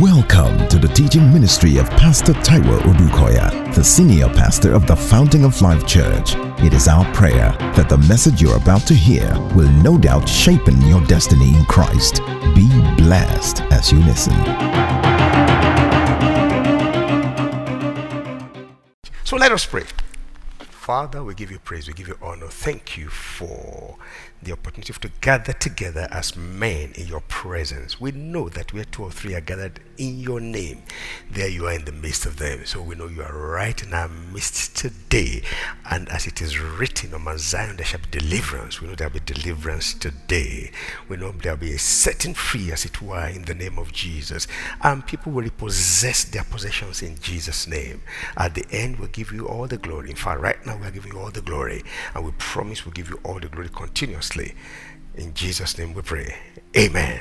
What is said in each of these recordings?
Welcome to the teaching ministry of Pastor Taiwo Odukoya, the senior pastor of the Fountain of Life Church. It is our prayer that the message you're about to hear will no doubt shape your destiny in Christ. Be blessed as you listen. So let us pray. Father, we give you praise, we give you honor. Thank you for the opportunity to gather together as men in your presence. We know that where two or three are gathered in your name, there you are in the midst of them. So we know you are right in our midst today. And as it is written on Mount Zion, there shall be deliverance. We know there will be deliverance today. We know there will be a setting free, as it were, in the name of Jesus. And people will repossess their possessions in Jesus' name. At the end, we'll give you all the glory. In fact, right now, we are giving you all the glory. And we promise we'll give you all the glory continuously. In Jesus' name we pray. Amen.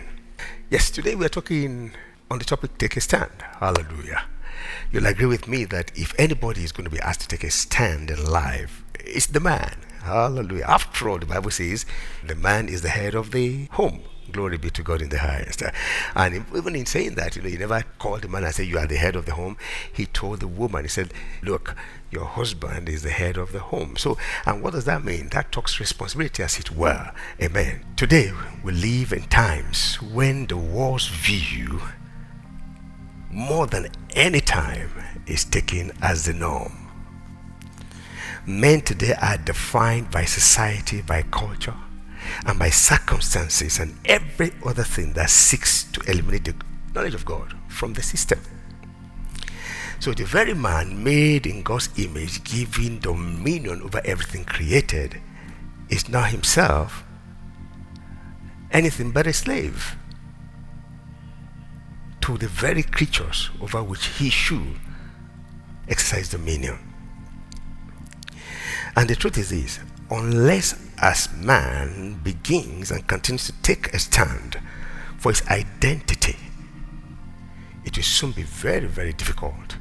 Yes, today we are talking on the topic take a stand. Hallelujah. You'll agree with me that if anybody is going to be asked to take a stand in life, it's the man. Hallelujah. After all, the Bible says the man is the head of the home. Glory be to God in the highest. And even in saying that, you know, he never called the man and said, You are the head of the home. He told the woman, He said, Look, your husband is the head of the home. So, and what does that mean? That talks responsibility, as it were. Amen. Today, we live in times when the world's view, more than any time, is taken as the norm. Men today are defined by society, by culture, and by circumstances and every other thing that seeks to eliminate the knowledge of God from the system. So the very man made in God's image, giving dominion over everything created, is not himself anything but a slave to the very creatures over which he should exercise dominion. And the truth is this unless as man begins and continues to take a stand for his identity, it will soon be very, very difficult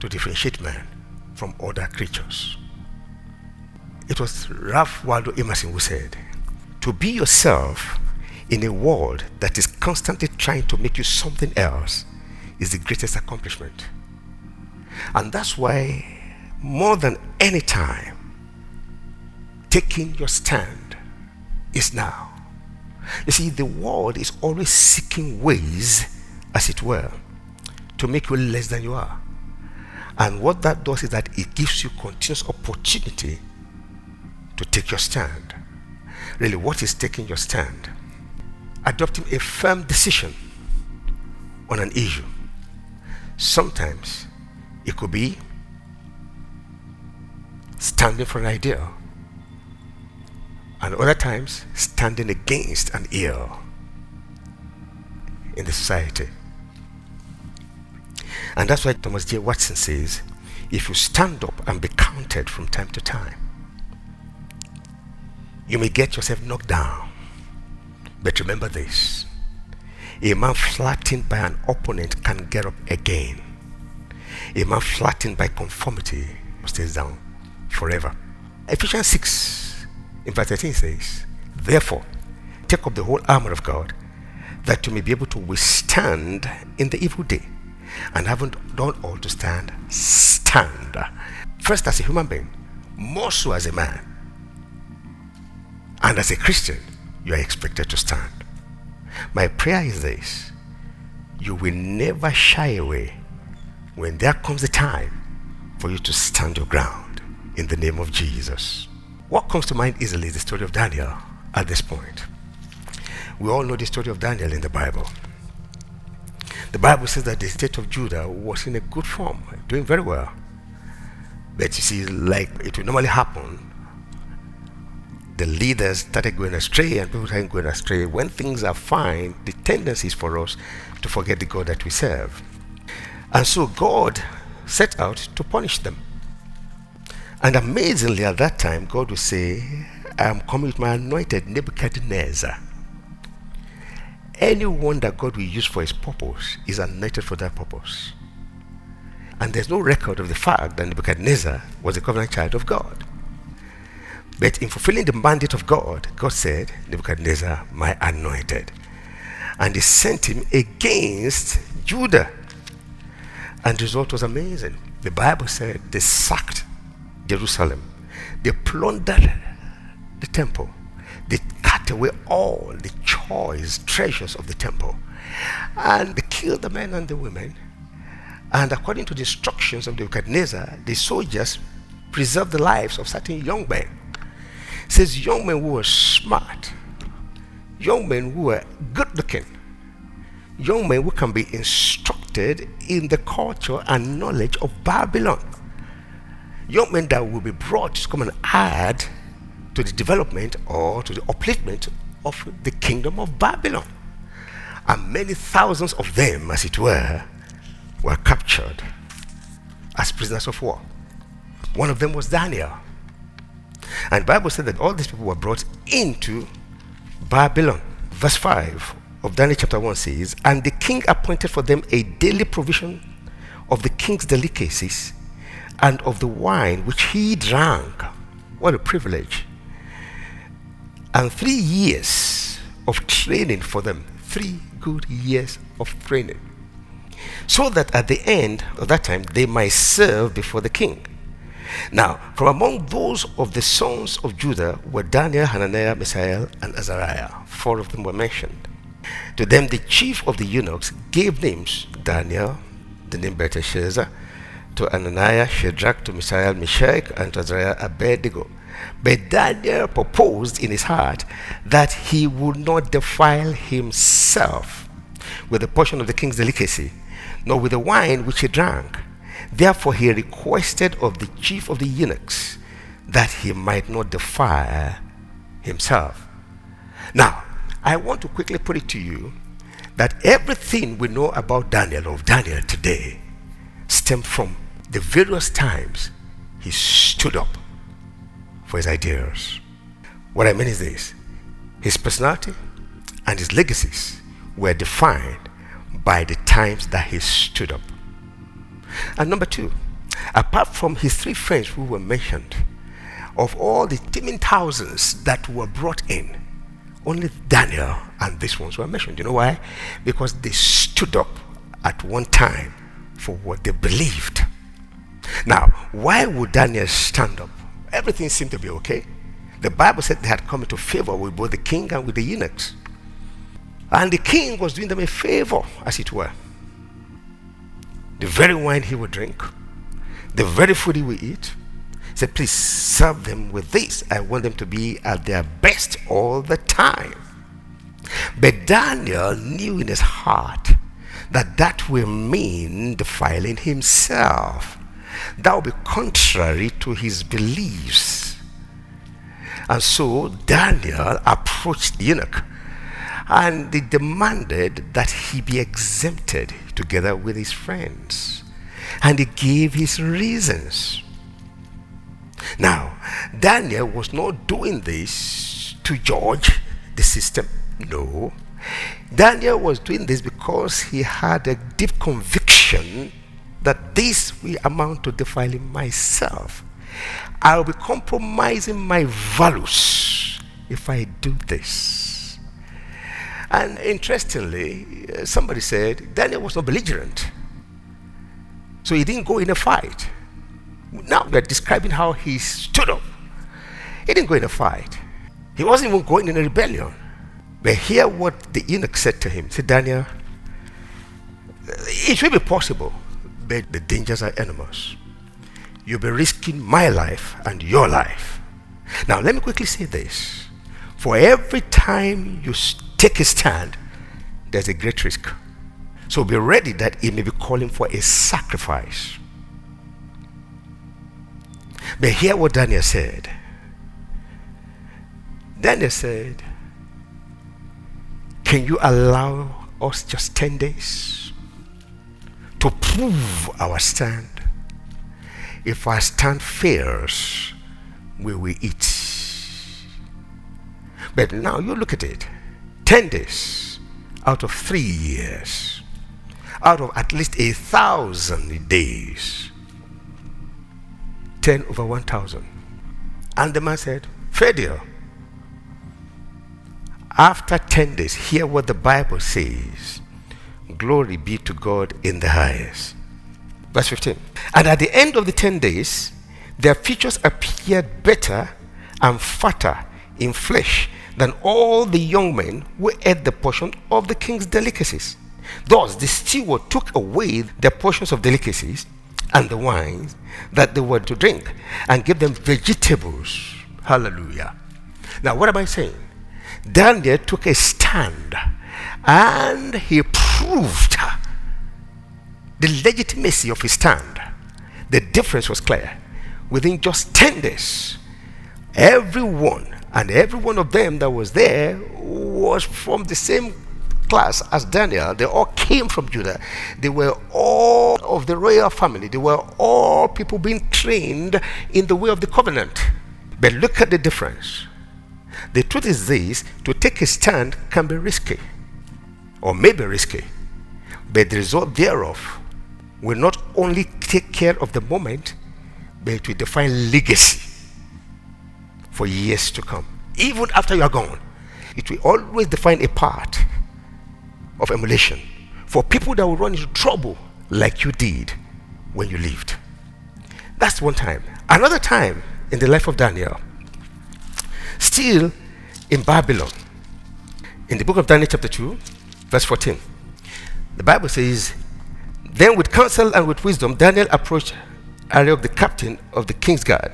to differentiate man from other creatures. It was Ralph Waldo Emerson who said, To be yourself in a world that is constantly trying to make you something else is the greatest accomplishment. And that's why, more than any time, taking your stand is now. You see, the world is always seeking ways, as it were, to make you less than you are. And what that does is that it gives you continuous opportunity to take your stand. Really, what is taking your stand? Adopting a firm decision on an issue. Sometimes it could be standing for an idea and other times standing against an ill in the society. And that's why Thomas J. Watson says if you stand up and be counted from time to time, you may get yourself knocked down. But remember this a man flattened by an opponent can get up again. A man flattened by conformity stays down forever. Ephesians 6 in verse 13 says, Therefore, take up the whole armor of God, that you may be able to withstand in the evil day, and having done all to stand, stand. First as a human being, more so as a man. And as a Christian, you are expected to stand. My prayer is this you will never shy away when there comes a time for you to stand your ground in the name of Jesus. What comes to mind easily is the story of Daniel at this point. We all know the story of Daniel in the Bible. The Bible says that the state of Judah was in a good form, doing very well. But you see, like it would normally happen, the leaders started going astray and people started going astray. When things are fine, the tendency is for us to forget the God that we serve. And so God set out to punish them. And amazingly, at that time, God would say, I am coming with my anointed Nebuchadnezzar. Anyone that God will use for his purpose is anointed for that purpose. And there's no record of the fact that Nebuchadnezzar was a covenant child of God. But in fulfilling the mandate of God, God said, Nebuchadnezzar, my anointed. and they sent him against Judah. And the result was amazing. The Bible said they sacked Jerusalem, they plundered the temple, they cut away all the choice treasures of the temple, and they killed the men and the women. And according to the instructions of Nebuchadnezzar, the soldiers preserved the lives of certain young men. It says young men who were smart, young men who were good looking, young men who can be instructed in the culture and knowledge of Babylon. Young men that will be brought to come and add to the development or to the upliftment of the kingdom of Babylon. And many thousands of them, as it were, were captured as prisoners of war. One of them was Daniel. And the Bible said that all these people were brought into Babylon. Verse 5 of Daniel chapter 1 says, And the king appointed for them a daily provision of the king's delicacies and of the wine which he drank. What a privilege. And three years of training for them. Three good years of training. So that at the end of that time they might serve before the king. Now, from among those of the sons of Judah were Daniel, Hananiah, Mishael, and Azariah. Four of them were mentioned. To them, the chief of the eunuchs gave names Daniel, the name Belteshazzar, to Ananiah, Shadrach, to Mishael, Meshach, and to Azariah, Abednego. But Daniel proposed in his heart that he would not defile himself with a portion of the king's delicacy, nor with the wine which he drank. Therefore, he requested of the chief of the eunuchs that he might not defile himself. Now, I want to quickly put it to you that everything we know about Daniel, of Daniel today, stemmed from the various times he stood up for his ideas. What I mean is this his personality and his legacies were defined by the times that he stood up. And number two, apart from his three friends who were mentioned, of all the teeming thousands that were brought in, only Daniel and these ones were mentioned. You know why? Because they stood up at one time for what they believed. Now, why would Daniel stand up? Everything seemed to be okay. The Bible said they had come into favor with both the king and with the eunuchs. And the king was doing them a favor, as it were. The very wine he would drink, the very food he would eat, said, Please serve them with this. I want them to be at their best all the time. But Daniel knew in his heart that that will mean defiling himself. That would be contrary to his beliefs. And so Daniel approached eunuch and they demanded that he be exempted together with his friends. And he gave his reasons. Now, Daniel was not doing this to judge the system. No. Daniel was doing this because he had a deep conviction that this will amount to defiling myself. I'll be compromising my values if I do this. And interestingly, uh, somebody said Daniel was not belligerent. So he didn't go in a fight. Now we're describing how he stood up. He didn't go in a fight. He wasn't even going in a rebellion. But hear what the eunuch said to him. Said, Daniel, uh, it will be possible, the dangers are enormous. You'll be risking my life and your life. Now, let me quickly say this. For every time you take a stand, there's a great risk. So be ready that it may be calling for a sacrifice. But hear what Daniel said. Daniel said, Can you allow us just 10 days to prove our stand? If our stand fails, we will eat? But now you look at it 10 days out of three years, out of at least a thousand days 10 over 1000. And the man said, deal. after 10 days, hear what the Bible says Glory be to God in the highest. Verse 15. And at the end of the 10 days, their features appeared better and fatter in flesh than all the young men who ate the portion of the king's delicacies. Thus, the steward took away their portions of delicacies and the wines that they were to drink and gave them vegetables. Hallelujah. Now, what am I saying? Daniel took a stand and he proved the legitimacy of his stand. The difference was clear. Within just 10 days, everyone and every one of them that was there was from the same class as Daniel. They all came from Judah. They were all of the royal family. They were all people being trained in the way of the covenant. But look at the difference. The truth is this to take a stand can be risky, or maybe risky, but the result thereof will not only take care of the moment, but it will define legacy for years to come. Even after you are gone, it will always define a part of emulation for people that will run into trouble like you did when you lived. That's one time. Another time in the life of Daniel, still in Babylon, in the book of Daniel, chapter 2, verse 14, the Bible says, Then with counsel and with wisdom, Daniel approached Arioch, the captain of the king's guard,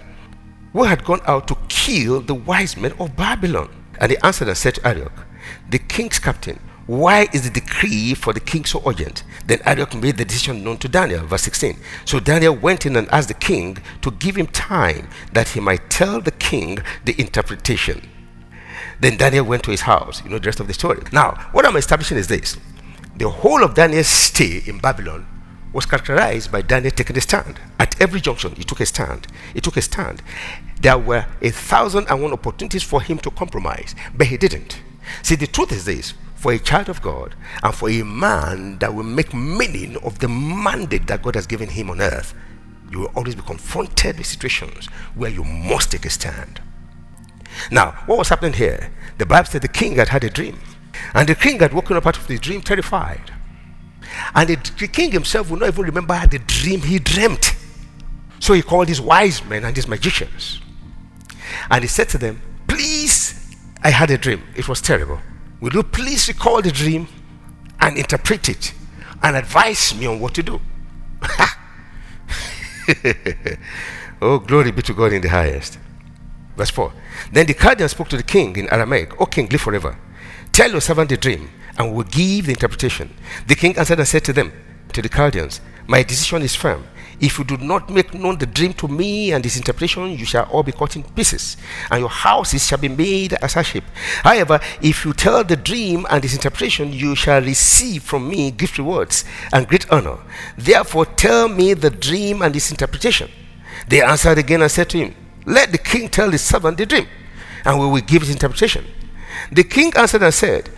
who had gone out to kill the wise men of Babylon. And he answered and said to Arioch, The king's captain, why is the decree for the king so urgent? Then Arioch made the decision known to Daniel. Verse 16. So Daniel went in and asked the king to give him time that he might tell the king the interpretation. Then Daniel went to his house. You know the rest of the story. Now, what I'm establishing is this the whole of Daniel's stay in Babylon was characterized by Daniel taking a stand. At every junction, he took a stand. He took a stand. There were a thousand and one opportunities for him to compromise, but he didn't. See, the truth is this for a child of God and for a man that will make meaning of the mandate that God has given him on earth, you will always be confronted with situations where you must take a stand. Now, what was happening here? The Bible said the king had had a dream, and the king had woken up out of the dream terrified. And the, the king himself would not even remember the dream he dreamt. So he called his wise men and his magicians. And he said to them, Please, I had a dream. It was terrible. Will you please recall the dream and interpret it and advise me on what to do? oh, glory be to God in the highest. Verse 4. Then the Chaldean spoke to the king in Aramaic, O king, live forever. Tell your servant the dream, and we will give the interpretation. The king answered and said to them, to the Chaldeans, My decision is firm. If you do not make known the dream to me and its interpretation, you shall all be cut in pieces, and your houses shall be made as a heap. However, if you tell the dream and its interpretation, you shall receive from me gift rewards and great honor. Therefore, tell me the dream and its interpretation. They answered again and said to him, Let the king tell his servant the dream, and we will give his interpretation. The king answered and said,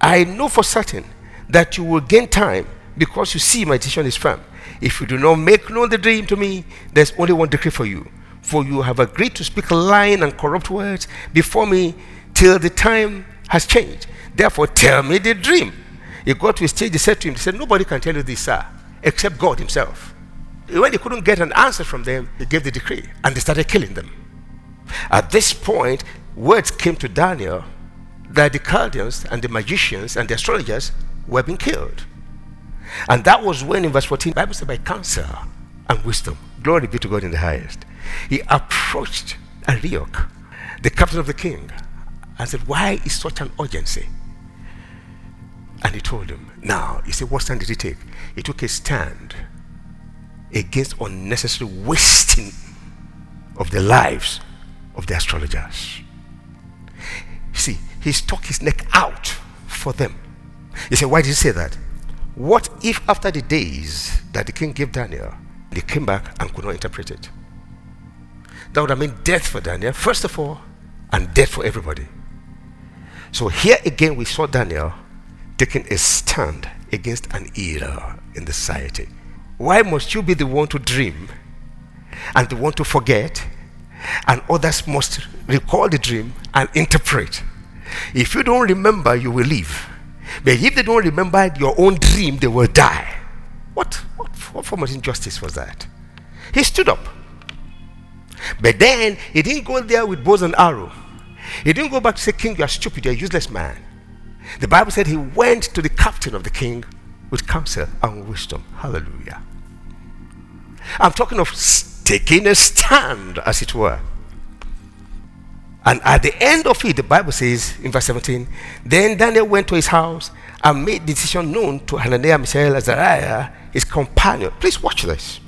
I know for certain that you will gain time because you see my decision is firm. If you do not make known the dream to me, there's only one decree for you. For you have agreed to speak lying and corrupt words before me till the time has changed. Therefore, tell me the dream. He got to a stage, he said to him, He said, Nobody can tell you this, sir, except God Himself. When he couldn't get an answer from them, he gave the decree and they started killing them. At this point, words came to Daniel that the Chaldeans and the magicians and the astrologers were being killed. And that was when in verse 14, Bible said by counsel and wisdom, glory be to God in the highest. He approached Arioch, the captain of the king, and said, Why is such an urgency? And he told him, Now, you see, what stand did he take? He took a stand against unnecessary wasting of the lives of the astrologers. See, he stuck his neck out for them. You say, why did he say that? What if after the days that the king gave Daniel, they came back and could not interpret it? That would have meant death for Daniel, first of all, and death for everybody. So here again, we saw Daniel taking a stand against an error in the society. Why must you be the one to dream and the one to forget, and others must recall the dream and interpret? If you don't remember, you will live. But if they don't remember your own dream, they will die. What, what, what form of injustice was that? He stood up. But then he didn't go there with bows and arrow. He didn't go back to say, King, you are stupid, you're a useless man. The Bible said he went to the captain of the king with counsel and wisdom. Hallelujah. I'm talking of taking a stand, as it were. And at the end of it, the Bible says in verse 17, then Daniel went to his house and made the decision known to Hananiah, Mishael, Azariah, his companion. Please watch this.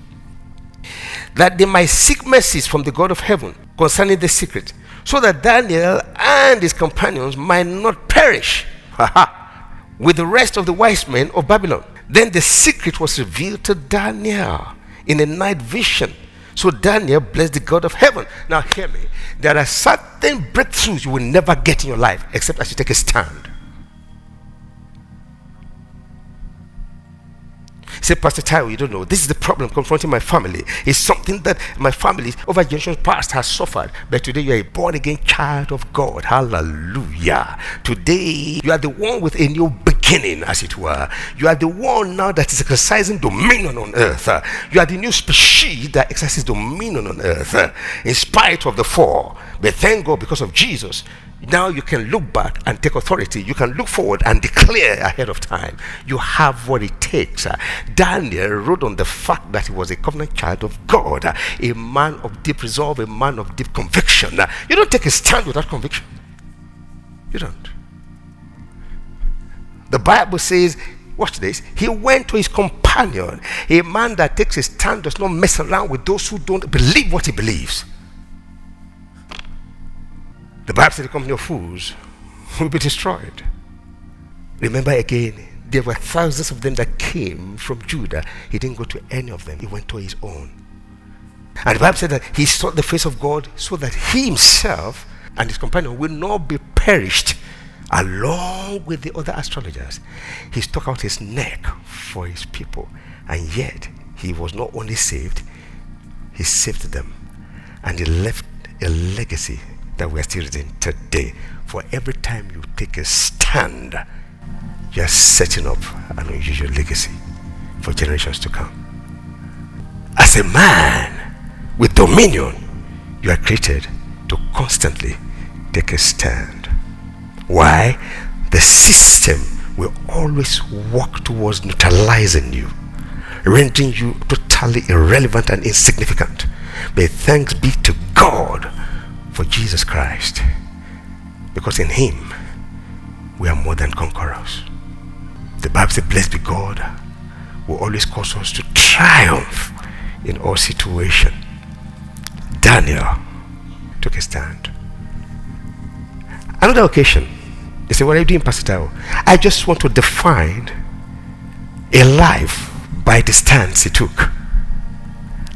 That they might seek mercies from the God of heaven concerning the secret, so that Daniel and his companions might not perish with the rest of the wise men of Babylon. Then the secret was revealed to Daniel in a night vision. So Daniel blessed the God of heaven. Now, hear me. There are certain breakthroughs you will never get in your life except as you take a stand. Say, Pastor Taiwo, you don't know. This is the problem confronting my family. It's something that my family over generations past has suffered. But today you are a born again child of God. Hallelujah. Today you are the one with a new beginning, as it were. You are the one now that is exercising dominion on earth. You are the new species that exercises dominion on earth. In spite of the fall. But thank God because of Jesus, now you can look back and take authority. You can look forward and declare ahead of time. You have what it takes. Daniel wrote on the fact that he was a covenant child of God, a man of deep resolve, a man of deep conviction. You don't take a stand without conviction. You don't. The Bible says, watch this, he went to his companion. A man that takes a stand does not mess around with those who don't believe what he believes. The Bible said the company of fools will be destroyed. Remember again, there were thousands of them that came from Judah. He didn't go to any of them, he went to his own. And the Bible said that he sought the face of God so that he himself and his companion will not be perished along with the other astrologers. He stuck out his neck for his people, and yet he was not only saved, he saved them, and he left a legacy that we are still reading today. For every time you take a stand, you are setting up an unusual legacy for generations to come. As a man with dominion, you are created to constantly take a stand. Why? The system will always work towards neutralizing you, rendering you totally irrelevant and insignificant. But thanks be to God for Jesus Christ. Because in Him, we are more than conquerors. The Bible says, Blessed be God, will always cause us to triumph in all situations. Daniel took a stand. Another occasion, they said, What are you doing, Pastor Taiwo? I just want to define a life by the stance he took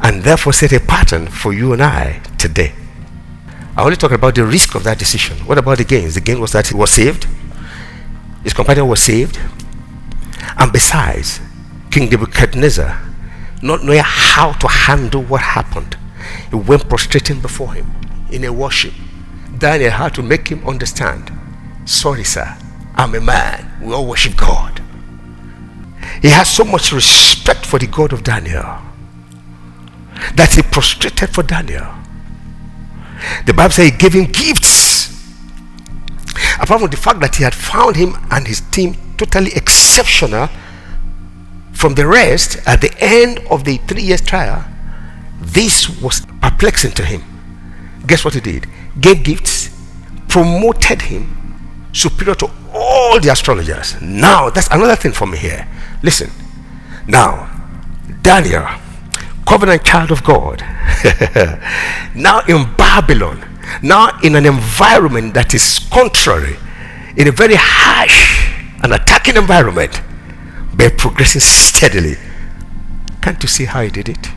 and therefore set a pattern for you and I today. I only talk about the risk of that decision. What about the gains? The gain was that he was saved, his companion was saved, and besides, King Nebuchadnezzar, not knowing how to handle what happened, he went prostrating before him in a worship. Daniel had to make him understand sorry, sir, I'm a man. We all worship God. He has so much respect for the God of Daniel that he prostrated for Daniel. The Bible says he gave him gifts. Apart from the fact that he had found him and his team totally exceptional from the rest at the end of the three years trial, this was perplexing to him. Guess what he did? Gave gifts, promoted him superior to all the astrologers. Now, that's another thing for me here. Listen. Now, Daniel covenant child of God, now in Babylon, now in an environment that is contrary, in a very harsh and attacking environment, but progressing steadily. Can't you see how he did it?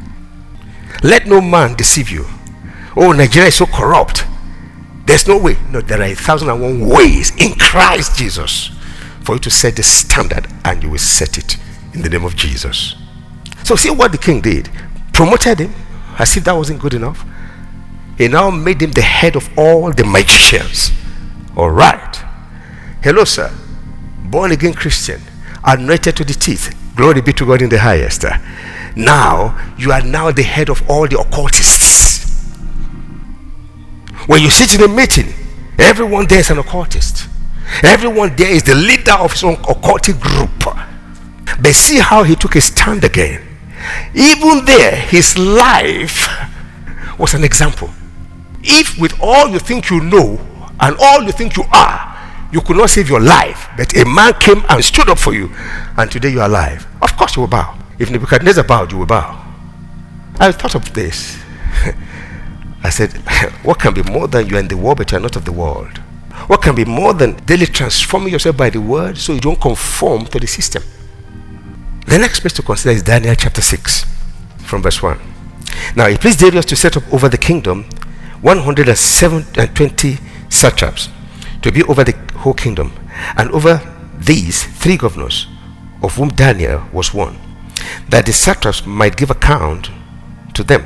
Let no man deceive you. Oh, Nigeria is so corrupt. There's no way. No, there are a thousand and one ways in Christ Jesus for you to set the standard and you will set it in the name of Jesus. So, see what the king did promoted him as if that wasn't good enough. He now made him the head of all the magicians. All right. Hello, sir. Born again Christian, anointed to the teeth. Glory be to God in the highest. Now, you are now the head of all the occultists. When you sit in a meeting, everyone there is an occultist. Everyone there is the leader of his own occultic group. But see how he took a stand again. Even there, his life was an example. If with all you think you know and all you think you are, you could not save your life, but a man came and stood up for you, and today you are alive, of course you will bow. If Nebuchadnezzar bowed, you will bow. I thought of this. I said, What can be more than you are in the world, but you are not of the world? What can be more than daily transforming yourself by the word so you don't conform to the system? The next place to consider is Daniel chapter 6, from verse 1. Now he pleased Darius to set up over the kingdom 120 uh, satraps to be over the whole kingdom, and over these three governors, of whom Daniel was one, that the satraps might give account to them,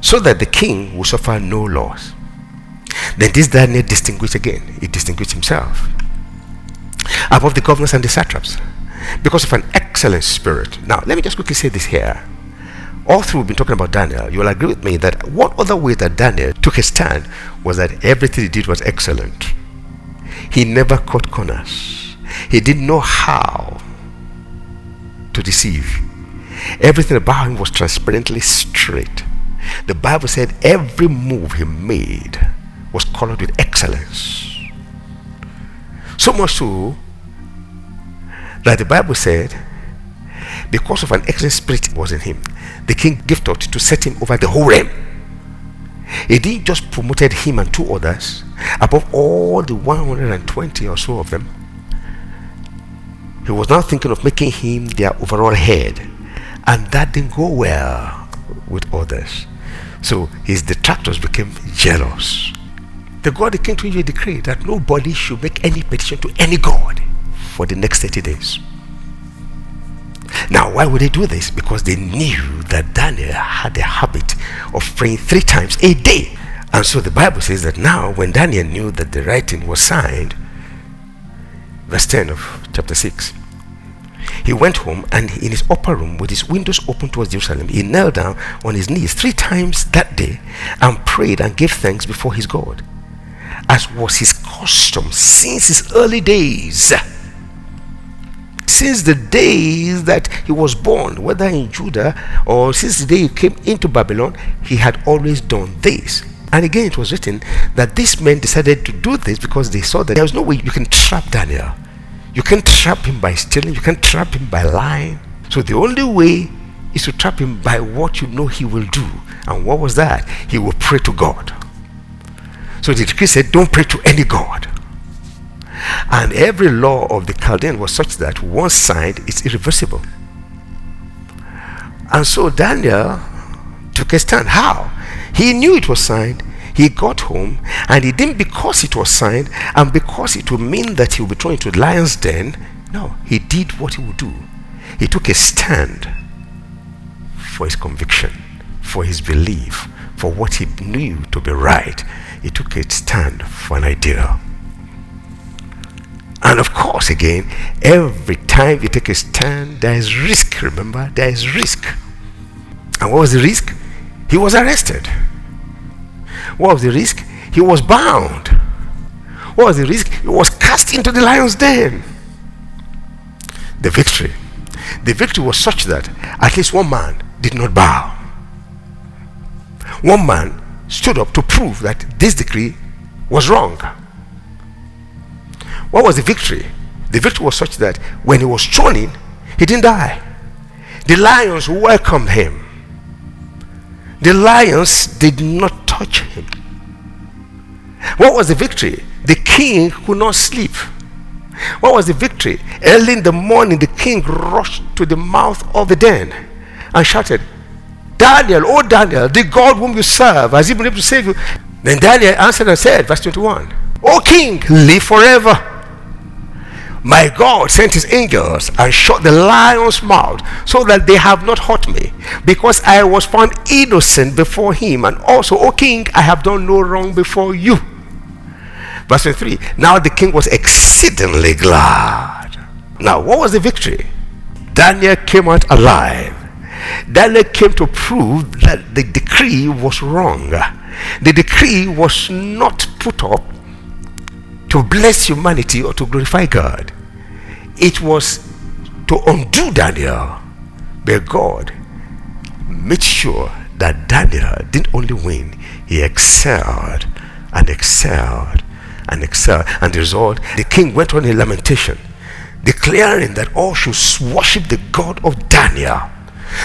so that the king would suffer no loss. Then this Daniel distinguished again, he distinguished himself above the governors and the satraps because of an excellent spirit. Now, let me just quickly say this here. All through we've been talking about Daniel, you will agree with me that one other way that Daniel took his stand was that everything he did was excellent. He never cut corners. He didn't know how to deceive. Everything about him was transparently straight. The Bible said every move he made was colored with excellence. So much so that the Bible said, because of an excellent spirit was in him, the king thought to set him over the whole realm. He didn't just promoted him and two others above all the 120 or so of them. He was now thinking of making him their overall head, and that didn't go well with others. So his detractors became jealous. The God came to you a decree that nobody should make any petition to any God for the next 30 days. Now, why would they do this? Because they knew that Daniel had a habit of praying three times a day. And so the Bible says that now, when Daniel knew that the writing was signed, verse 10 of chapter 6, he went home and in his upper room, with his windows open towards Jerusalem, he knelt down on his knees three times that day and prayed and gave thanks before his God, as was his custom since his early days since the days that he was born, whether in Judah or since the day he came into Babylon, he had always done this. And again, it was written that these men decided to do this because they saw that there was no way you can trap Daniel. You can trap him by stealing, you can trap him by lying. So the only way is to trap him by what you know he will do. And what was that? He will pray to God. So the decree said, Don't pray to any God. And every law of the Chaldean was such that once signed, it's irreversible. And so Daniel took a stand. How? He knew it was signed. He got home and he didn't because it was signed and because it would mean that he would be thrown into lion's den. No, he did what he would do. He took a stand for his conviction, for his belief, for what he knew to be right. He took a stand for an ideal. And of course, again, every time you take a stand, there is risk. Remember, there is risk. And what was the risk? He was arrested. What was the risk? He was bound. What was the risk? He was cast into the lion's den. The victory. The victory was such that at least one man did not bow. One man stood up to prove that this decree was wrong. What was the victory? The victory was such that when he was thrown in, he didn't die. The lions welcomed him. The lions did not touch him. What was the victory? The king could not sleep. What was the victory? Early in the morning, the king rushed to the mouth of the den and shouted, Daniel, oh Daniel, the God whom you serve, has he been able to save you? Then Daniel answered and said, verse 21, O king, live forever. My God sent his angels and shut the lion's mouth so that they have not hurt me, because I was found innocent before him. And also, O king, I have done no wrong before you. Verse 23 Now the king was exceedingly glad. Now, what was the victory? Daniel came out alive. Daniel came to prove that the decree was wrong. The decree was not put up to bless humanity or to glorify God. It was to undo Daniel. But God made sure that Daniel didn't only win, he excelled and excelled and excelled. And the result, the king went on a lamentation, declaring that all should worship the God of Daniel.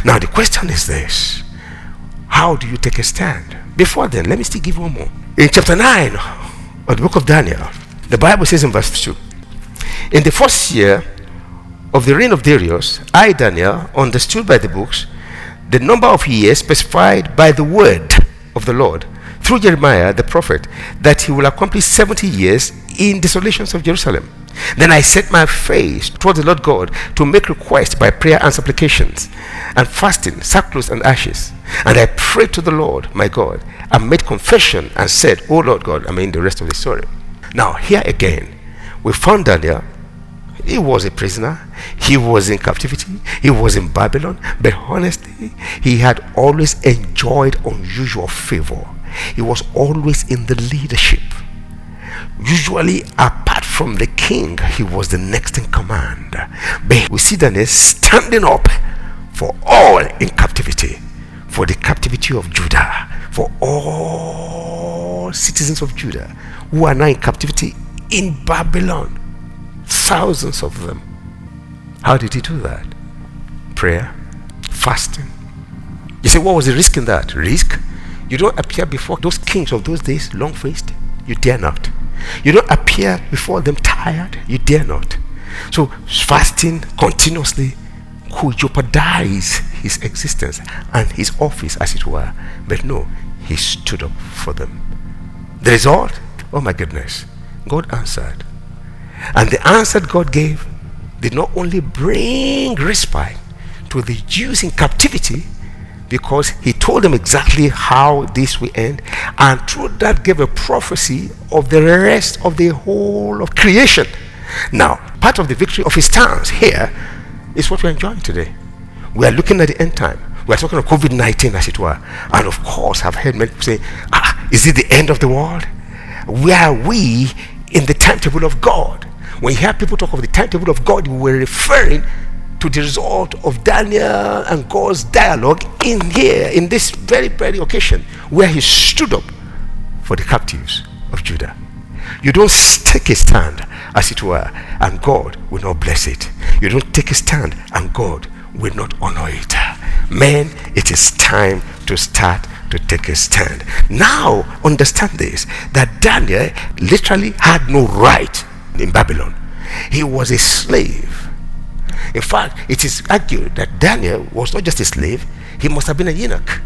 Now, the question is this How do you take a stand? Before then, let me still give one more. In chapter 9 of the book of Daniel, the Bible says in verse 2 In the first year of the reign of Darius, I, Daniel, understood by the books the number of years specified by the word of the Lord through Jeremiah the prophet that he will accomplish 70 years in desolations of Jerusalem. Then I set my face toward the Lord God to make request by prayer and supplications, and fasting, sackcloth and ashes. And I prayed to the Lord my God, and made confession and said, O Lord God, I mean the rest of the story. Now, here again, we found Daniel. He was a prisoner. He was in captivity. He was in Babylon. But honestly, he had always enjoyed unusual favor. He was always in the leadership. Usually, apart from the king, he was the next in command. But we see Daniel standing up for all in captivity, for the captivity of Judah, for all citizens of Judah who are now in captivity in Babylon. Thousands of them. How did he do that? Prayer, fasting. You say, what was the risk in that? Risk? You don't appear before those kings of those days long faced. You dare not. You don't appear before them tired. You dare not. So, fasting continuously could jeopardize his existence and his office, as it were. But no, he stood up for them. The result? Oh my goodness. God answered. And the answer God gave did not only bring respite to the Jews in captivity, because he told them exactly how this will end, and through that gave a prophecy of the rest of the whole of creation. Now, part of the victory of his stance here is what we're enjoying today. We are looking at the end time. We are talking of COVID 19, as it were. And of course, I've heard many people say, ah, is it the end of the world? Where we in the timetable of God? When you hear people talk of the timetable of God, we were referring to the result of Daniel and God's dialogue in here, in this very, very occasion, where he stood up for the captives of Judah. You don't take a stand, as it were, and God will not bless it. You don't take a stand, and God will not honor it. Men, it is time to start to take a stand. Now, understand this that Daniel literally had no right in Babylon, he was a slave. In fact, it is argued that Daniel was not just a slave, he must have been a eunuch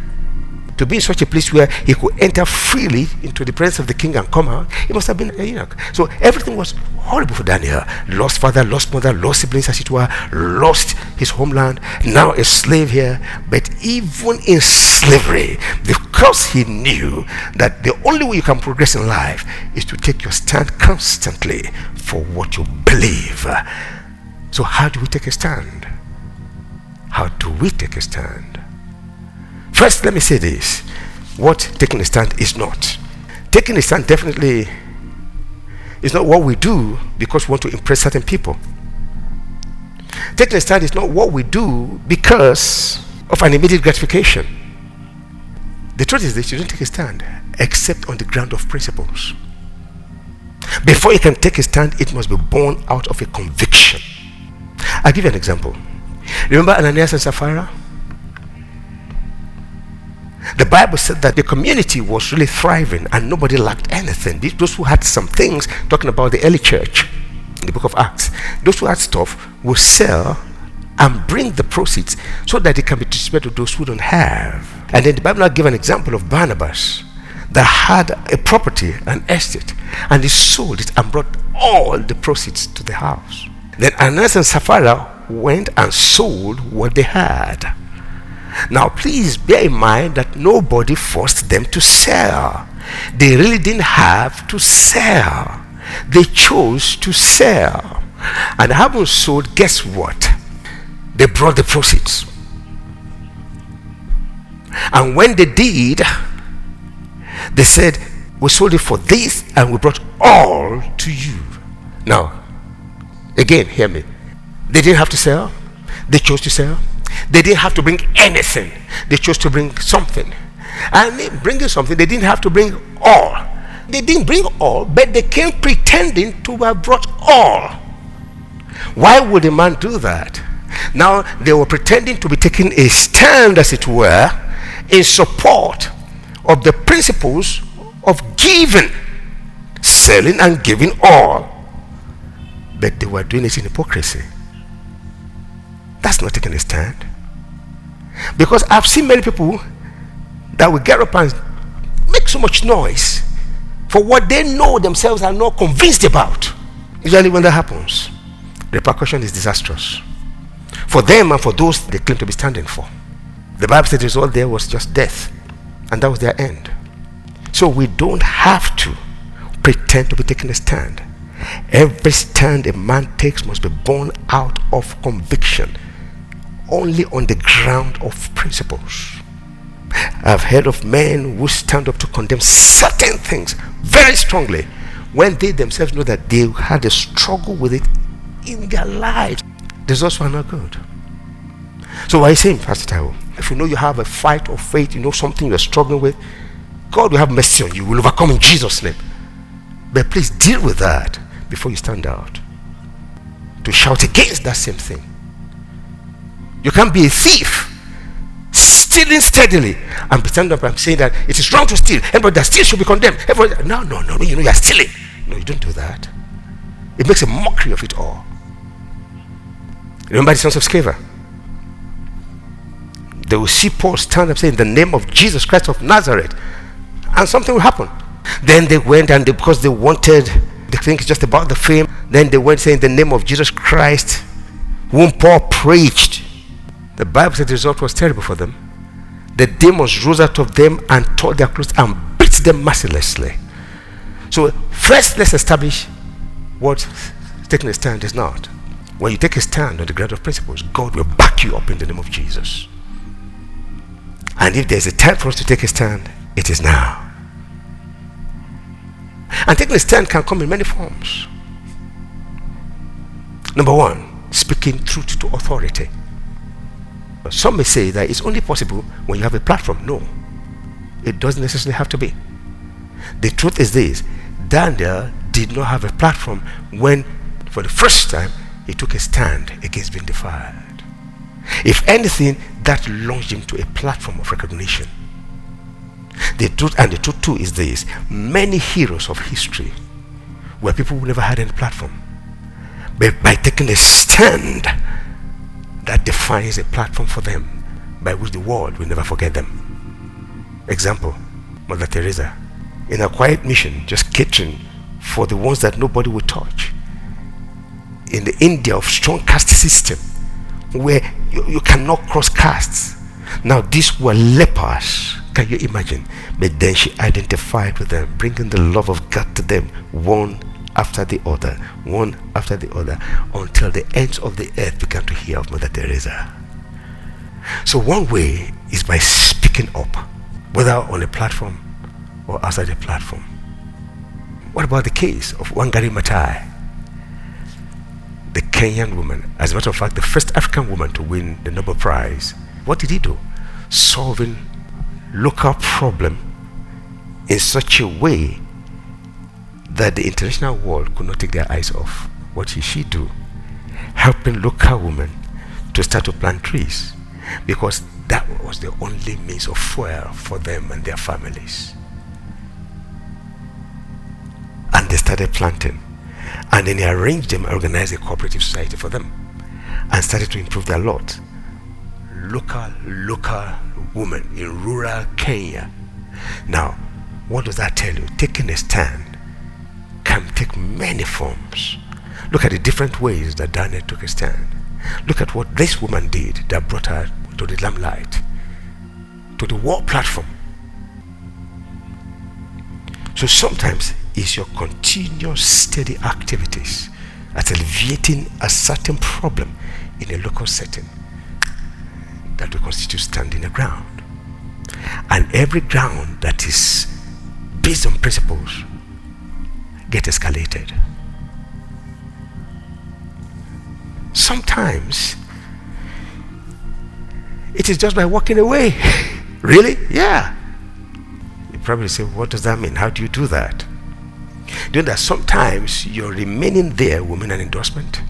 to be in such a place where he could enter freely into the presence of the king and come out, he must have been a eunuch. So everything was horrible for Daniel. Lost father, lost mother, lost siblings, as it were, lost his homeland, now a slave here. But even in slavery, because he knew that the only way you can progress in life is to take your stand constantly for what you believe. So, how do we take a stand? How do we take a stand? First, let me say this what taking a stand is not. Taking a stand definitely is not what we do because we want to impress certain people. Taking a stand is not what we do because of an immediate gratification. The truth is that you don't take a stand except on the ground of principles. Before you can take a stand, it must be born out of a conviction. I'll give you an example. Remember Ananias and Sapphira? The Bible said that the community was really thriving and nobody lacked anything. Those who had some things, talking about the early church in the book of Acts, those who had stuff will sell and bring the proceeds so that it can be distributed to those who don't have. And then the Bible now gave an example of Barnabas that had a property, an estate, and he sold it and brought all the proceeds to the house. Then Ananias and Sapphira went and sold what they had. Now, please bear in mind that nobody forced them to sell. They really didn't have to sell. they chose to sell. And having sold, guess what? They brought the proceeds. And when they did, they said, We sold it for this and we brought all to you. Now, again, hear me. They didn't have to sell, they chose to sell. They didn't have to bring anything, they chose to bring something. And bringing something, they didn't have to bring all. They didn't bring all, but they came pretending to have brought all. Why would a man do that? Now they were pretending to be taking a stand, as it were, in support of the principles of giving, selling and giving all. But they were doing it in hypocrisy. That's not taking a stand. Because I've seen many people that will get up and make so much noise for what they know themselves are not convinced about. Usually, when that happens, the repercussion is disastrous for them and for those they claim to be standing for. The Bible said the result there was just death, and that was their end. So we don't have to pretend to be taking a stand. Every stand a man takes must be born out of conviction, only on the ground of principles. I've heard of men who stand up to condemn certain things very strongly when they themselves know that they had a struggle with it in their lives. The results were not good. So, are you saying, Pastor Taiwo? If you know you have a fight of faith, you know something you're struggling with, God will have mercy on you. You will overcome in Jesus' name. But please deal with that before you stand out to shout against that same thing. You can't be a thief stealing steadily and pretend up and saying that it is wrong to steal. Everybody that steals should be condemned. Everybody, no, no, no, you know you're stealing. No, you don't do that. It makes a mockery of it all. Remember the sons of Sceva? They will see Paul stand up saying, in the name of Jesus Christ of Nazareth, and something will happen. Then they went and they, because they wanted, they think it's just about the fame, then they went saying the name of Jesus Christ, whom Paul preached. The Bible said the result was terrible for them the demons rose out of them and tore their clothes and beat them mercilessly. So, first, let's establish what taking a stand is not. When you take a stand on the ground of principles, God will back you up in the name of Jesus. And if there's a time for us to take a stand, it is now. And taking a stand can come in many forms. Number one, speaking truth to authority. Some may say that it's only possible when you have a platform. No, it doesn't necessarily have to be. The truth is this Daniel did not have a platform when, for the first time, he took a stand against being defiled. If anything, that launched him to a platform of recognition. The truth, and the truth too, is this many heroes of history were people who never had any platform. But by taking a stand, that defines a platform for them by which the world will never forget them. Example Mother Teresa, in a quiet mission, just catering for the ones that nobody would touch. In the India of strong caste system, where you, you cannot cross castes. Now, these were lepers. Can you imagine? But then she identified with them, bringing the love of God to them, one after the other, one after the other, until the ends of the earth began to hear of Mother Teresa. So, one way is by speaking up, whether on a platform or outside a platform. What about the case of Wangari Maathai, the Kenyan woman? As a matter of fact, the first African woman to win the Nobel Prize. What did he do? Solving local problem in such a way that the international world could not take their eyes off. What did she do? Helping local women to start to plant trees because that was the only means of fuel for them and their families. And they started planting. And then they arranged them, organized a cooperative society for them, and started to improve their lot. Local, local women in rural Kenya. Now, what does that tell you? Taking a stand take many forms. Look at the different ways that Daniel took a stand. Look at what this woman did that brought her to the limelight, to the war platform. So sometimes it's your continuous steady activities at alleviating a certain problem in a local setting that will constitute standing the ground. And every ground that is based on principles get escalated. Sometimes it is just by walking away. really? Yeah. You probably say, What does that mean? How do you do that? Do you know that sometimes you're remaining there will mean an endorsement?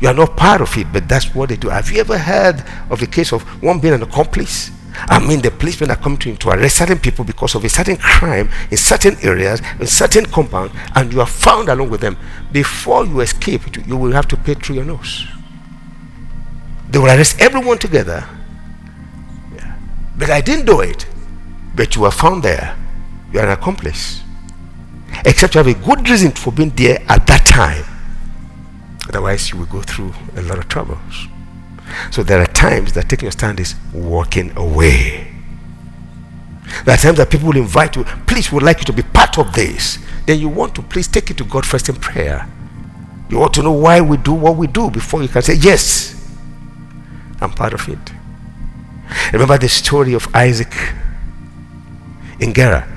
You are not part of it, but that's what they do. Have you ever heard of the case of one being an accomplice? I mean, the policemen are coming to, to arrest certain people because of a certain crime in certain areas, in certain compound, and you are found along with them. Before you escape, you will have to pay through your nose. They will arrest everyone together. Yeah. But I didn't do it. But you were found there. You are an accomplice. Except you have a good reason for being there at that time. Otherwise, you will go through a lot of troubles. So there are times that taking a stand is walking away. There are times that people will invite you, please, we would like you to be part of this. Then you want to please take it to God first in prayer. You want to know why we do what we do before you can say, Yes, I'm part of it. Remember the story of Isaac in Gerar.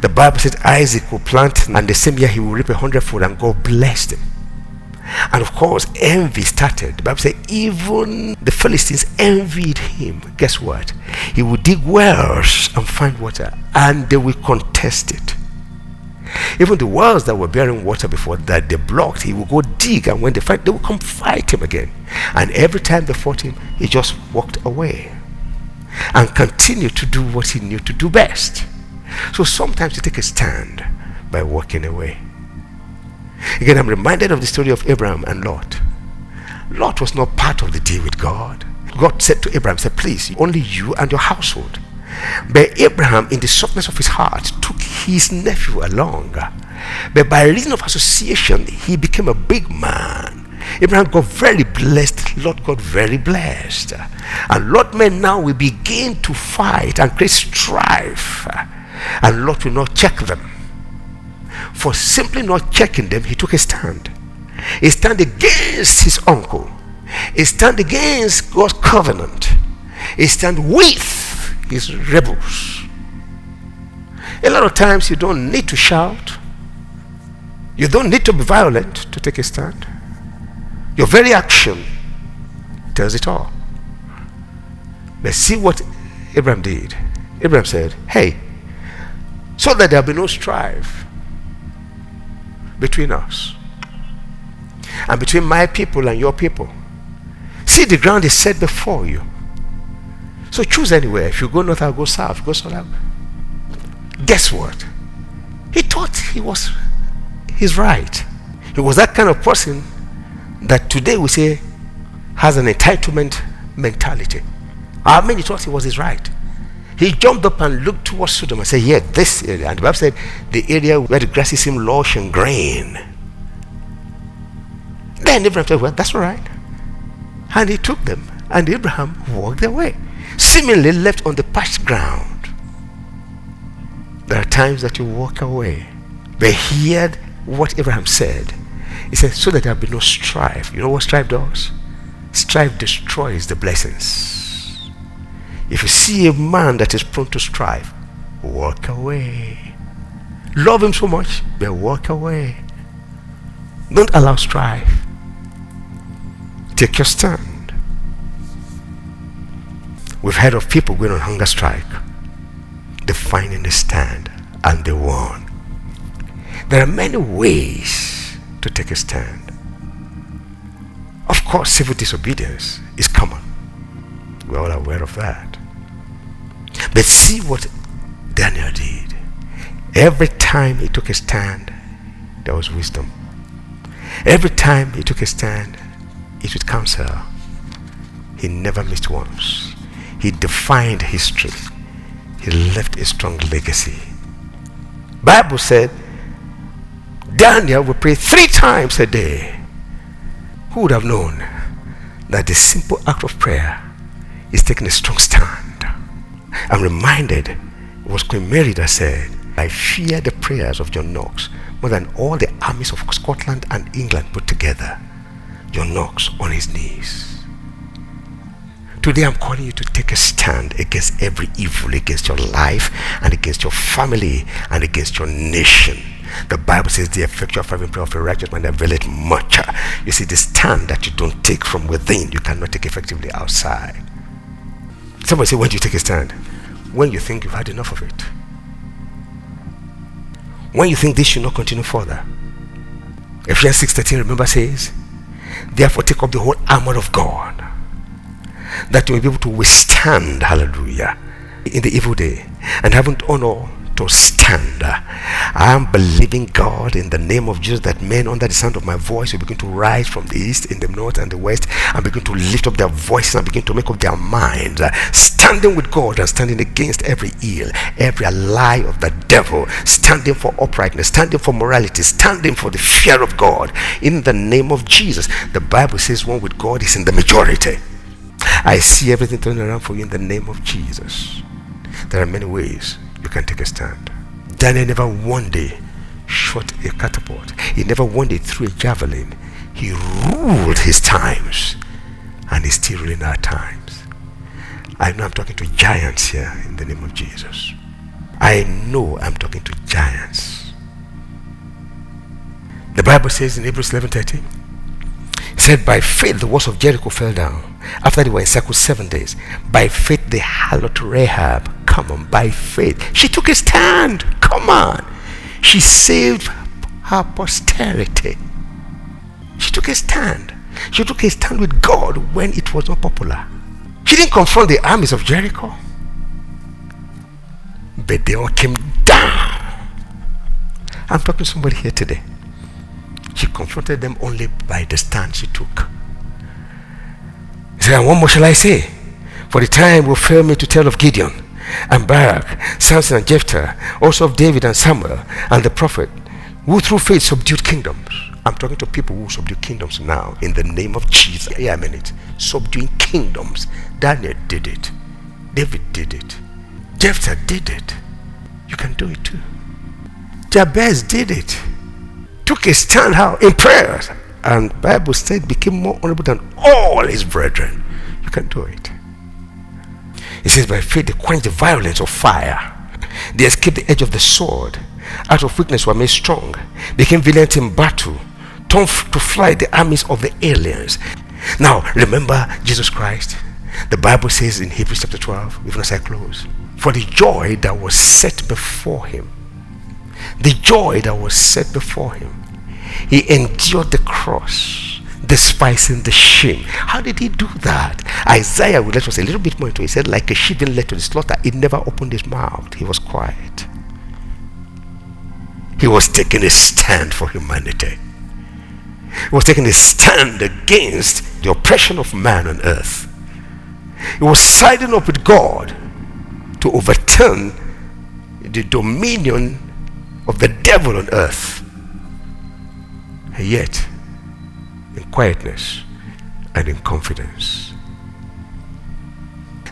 The Bible said Isaac will plant, and the same year he will reap a hundredfold, and God blessed him. And of course, envy started. The Bible says even the Philistines envied him. Guess what? He would dig wells and find water, and they will contest it. Even the wells that were bearing water before that they blocked, he would go dig, and when they fight, they would come fight him again. And every time they fought him, he just walked away and continued to do what he knew to do best. So sometimes you take a stand by walking away. Again, I'm reminded of the story of Abraham and Lot. Lot was not part of the deal with God. God said to Abraham, said, please, only you and your household. But Abraham, in the softness of his heart, took his nephew along. But by reason of association, he became a big man. Abraham got very blessed. Lot got very blessed. And Lot men now will begin to fight and create strife. And Lot will not check them for simply not checking them, he took a stand. He stand against his uncle. He stand against God's covenant. He stand with his rebels. A lot of times you don't need to shout. You don't need to be violent to take a stand. Your very action tells it all. Let's see what Abraham did. Abraham said, Hey, so that there'll be no strife between us and between my people and your people. See, the ground is set before you. So choose anywhere. If you go north, I'll go south. Go south. Guess what? He thought he was he's right. He was that kind of person that today we say has an entitlement mentality. How many thought he was his right? He jumped up and looked towards Sodom and said, Yeah, this area. And the Bible said, The area where the grass seemed lush and green. Then Abraham said, Well, that's all right. And he took them. And Abraham walked away, seemingly left on the parched ground. There are times that you walk away. He heard what Abraham said. He said, So that there be no strife. You know what strife does? Strife destroys the blessings. If you see a man that is prone to strife, walk away. Love him so much, but walk away. Don't allow strife. Take your stand. We've heard of people going on hunger strike. In the stand and they won. There are many ways to take a stand. Of course, civil disobedience is common. We're all aware of that. But see what Daniel did. Every time he took a stand, there was wisdom. Every time he took a stand, it was counsel. He never missed once. He defined history. He left a strong legacy. Bible said Daniel would pray three times a day. Who would have known that the simple act of prayer is taking a strong stand? I'm reminded it was Queen Mary that said, I fear the prayers of John Knox more than all the armies of Scotland and England put together. John Knox on his knees. Today I'm calling you to take a stand against every evil, against your life and against your family and against your nation. The Bible says the effectual fervent prayer of a righteous man availeth much. You see, the stand that you don't take from within, you cannot take effectively outside. Somebody say, when do you take a stand? When you think you've had enough of it. When you think this should not continue further. Ephesians 6.13, remember says, Therefore take up the whole armor of God that you may be able to withstand, hallelujah, in the evil day and haven't honor to stand. I am believing God in the name of Jesus that men under the sound of my voice will begin to rise from the east, in the north, and the west and begin to lift up their voices and begin to make up their minds, standing with God and standing against every ill, every lie of the devil, standing for uprightness, standing for morality, standing for the fear of God in the name of Jesus. The Bible says one with God is in the majority. I see everything turning around for you in the name of Jesus. There are many ways you can take a stand. Daniel never one day shot a catapult. He never one day threw a javelin. He ruled his times. And he's still ruling our times. I know I'm talking to giants here in the name of Jesus. I know I'm talking to giants. The Bible says in Hebrews 11:13, said, By faith the walls of Jericho fell down after they were encircled seven days. By faith the harlot Rahab, come on, by faith. She took a stand. Come on. She saved her posterity. She took a stand. She took a stand with God when it was not popular. She didn't confront the armies of Jericho. But they all came down. I'm talking to somebody here today. She confronted them only by the stand she took. He said, what more shall I say? For the time will fail me to tell of Gideon and Barak, Samson and Jephthah, also of David and Samuel and the prophet, who through faith subdued kingdoms. I'm talking to people who subdue kingdoms now in the name of Jesus. Yeah, I mean it. Subduing kingdoms. Daniel did it. David did it. Jephthah did it. You can do it too. Jabez did it took a stand how in prayers and bible said became more honorable than all his brethren you can do it it says by faith they quenched the violence of fire. They escaped the edge of the sword. Out of weakness were made strong. Became valiant in battle. Turned to fly the armies of the aliens. Now remember jesus christ? The bible says in hebrews chapter 12 even as i close. For the joy that was set before him the joy that was set before him. He endured the cross, despising the shame. How did he do that? Isaiah will let us a little bit more into it. He said, like a sheep being led to the slaughter, he never opened his mouth. He was quiet. He was taking a stand for humanity. He was taking a stand against the oppression of man on earth. He was siding up with God to overturn the dominion of the devil on earth. And yet, in quietness and in confidence.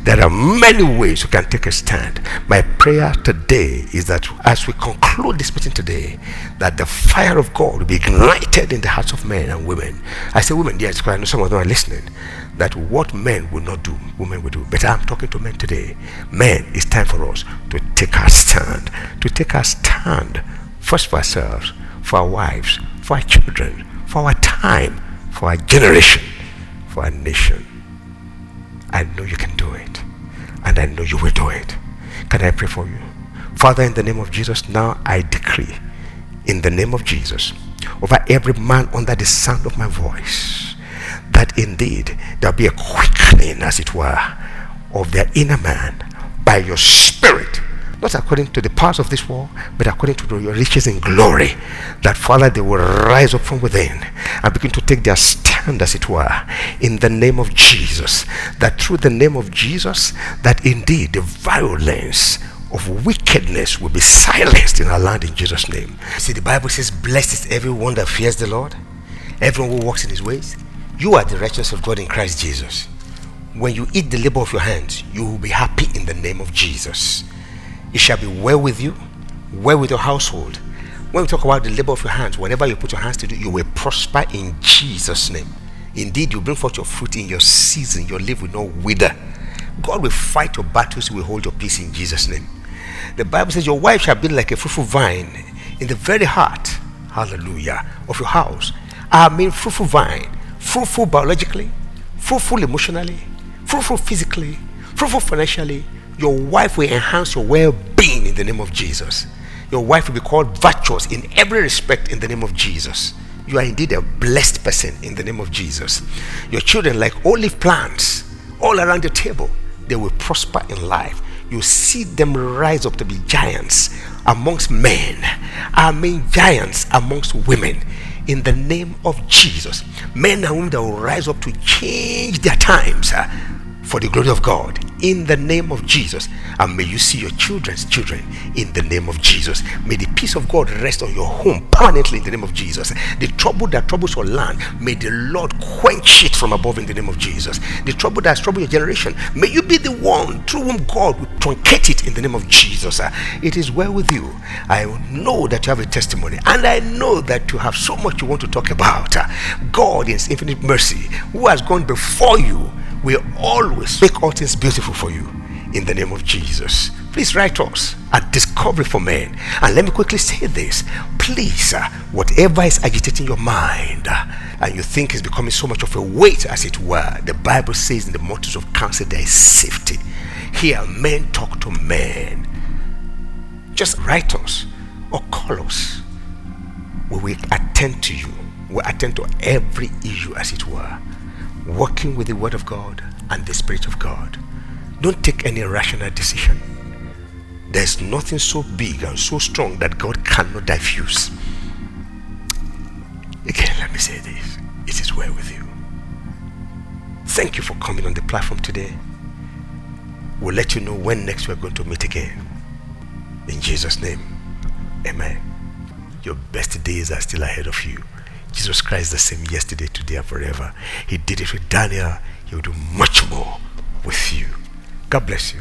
There are many ways you can take a stand. My prayer today is that as we conclude this meeting today, that the fire of God will be ignited in the hearts of men and women. I say women, yes, because I know some of them are listening. That what men will not do, women will do. But I'm talking to men today. Men, it's time for us to take our stand. To take our stand first for ourselves, for our wives, for our children, for our time, for a generation, for a nation. I know you can do it. And I know you will do it. Can I pray for you? Father, in the name of Jesus, now I decree, in the name of Jesus, over every man under the sound of my voice, that indeed there'll be a quickening, as it were, of their inner man by your spirit not according to the powers of this world, but according to your riches in glory. That, Father, they will rise up from within and begin to take their stand, as it were, in the name of Jesus. That through the name of Jesus, that indeed the violence of wickedness will be silenced in our land in Jesus' name. See, the Bible says, Blessed is everyone that fears the Lord, everyone who walks in his ways. You are the righteousness of God in Christ Jesus. When you eat the labor of your hands, you will be happy in the name of Jesus. It shall be well with you, well with your household, When we talk about the labor of your hands, whatever you put your hands to do, you will prosper in Jesus' name. Indeed, you bring forth your fruit in your season, your leaf will not wither. God will fight your battles, He will hold your peace in Jesus' name. The Bible says, Your wife shall be like a fruitful vine in the very heart, hallelujah, of your house. I mean, fruitful vine, fruitful biologically, fruitful emotionally, fruitful physically, fruitful financially. Your wife will enhance your well being in the name of Jesus. Your wife will be called virtuous in every respect in the name of Jesus. You are indeed a blessed person in the name of Jesus. Your children, like olive plants, all around the table, they will prosper in life. You see them rise up to be giants amongst men. I mean, giants amongst women. In the name of Jesus, men and women that will rise up to change their times for the glory of God in the name of Jesus. And may you see your children's children in the name of Jesus. May the peace of God rest on your home permanently in the name of Jesus. The trouble that troubles your land, may the Lord quench it from above in the name of Jesus. The trouble that has troubled your generation, may you be the one through whom God will truncate it in the name of Jesus. It is well with you. I know that you have a testimony, and I know that you have so much you want to talk about. God, in His infinite mercy, who has gone before you will always make all things beautiful for you in the name of Jesus. Please write us at Discovery for Men. And let me quickly say this. Please, uh, whatever is agitating your mind uh, and you think is becoming so much of a weight, as it were, the Bible says in the multitude of counsel there is safety. Here, men talk to men. Just write us or call us. We will attend to you. We will attend to every issue, as it were working with the Word of God and the Spirit of God. Don't take any rational decision. There's nothing so big and so strong that God cannot diffuse. Again, let me say this it is well with you. Thank you for coming on the platform today. We'll let you know when next we're going to meet again. In Jesus' name, amen. Your best days are still ahead of you. Jesus Christ the same yesterday, today, and forever. He did it with Daniel. He will do much more with you. God bless you.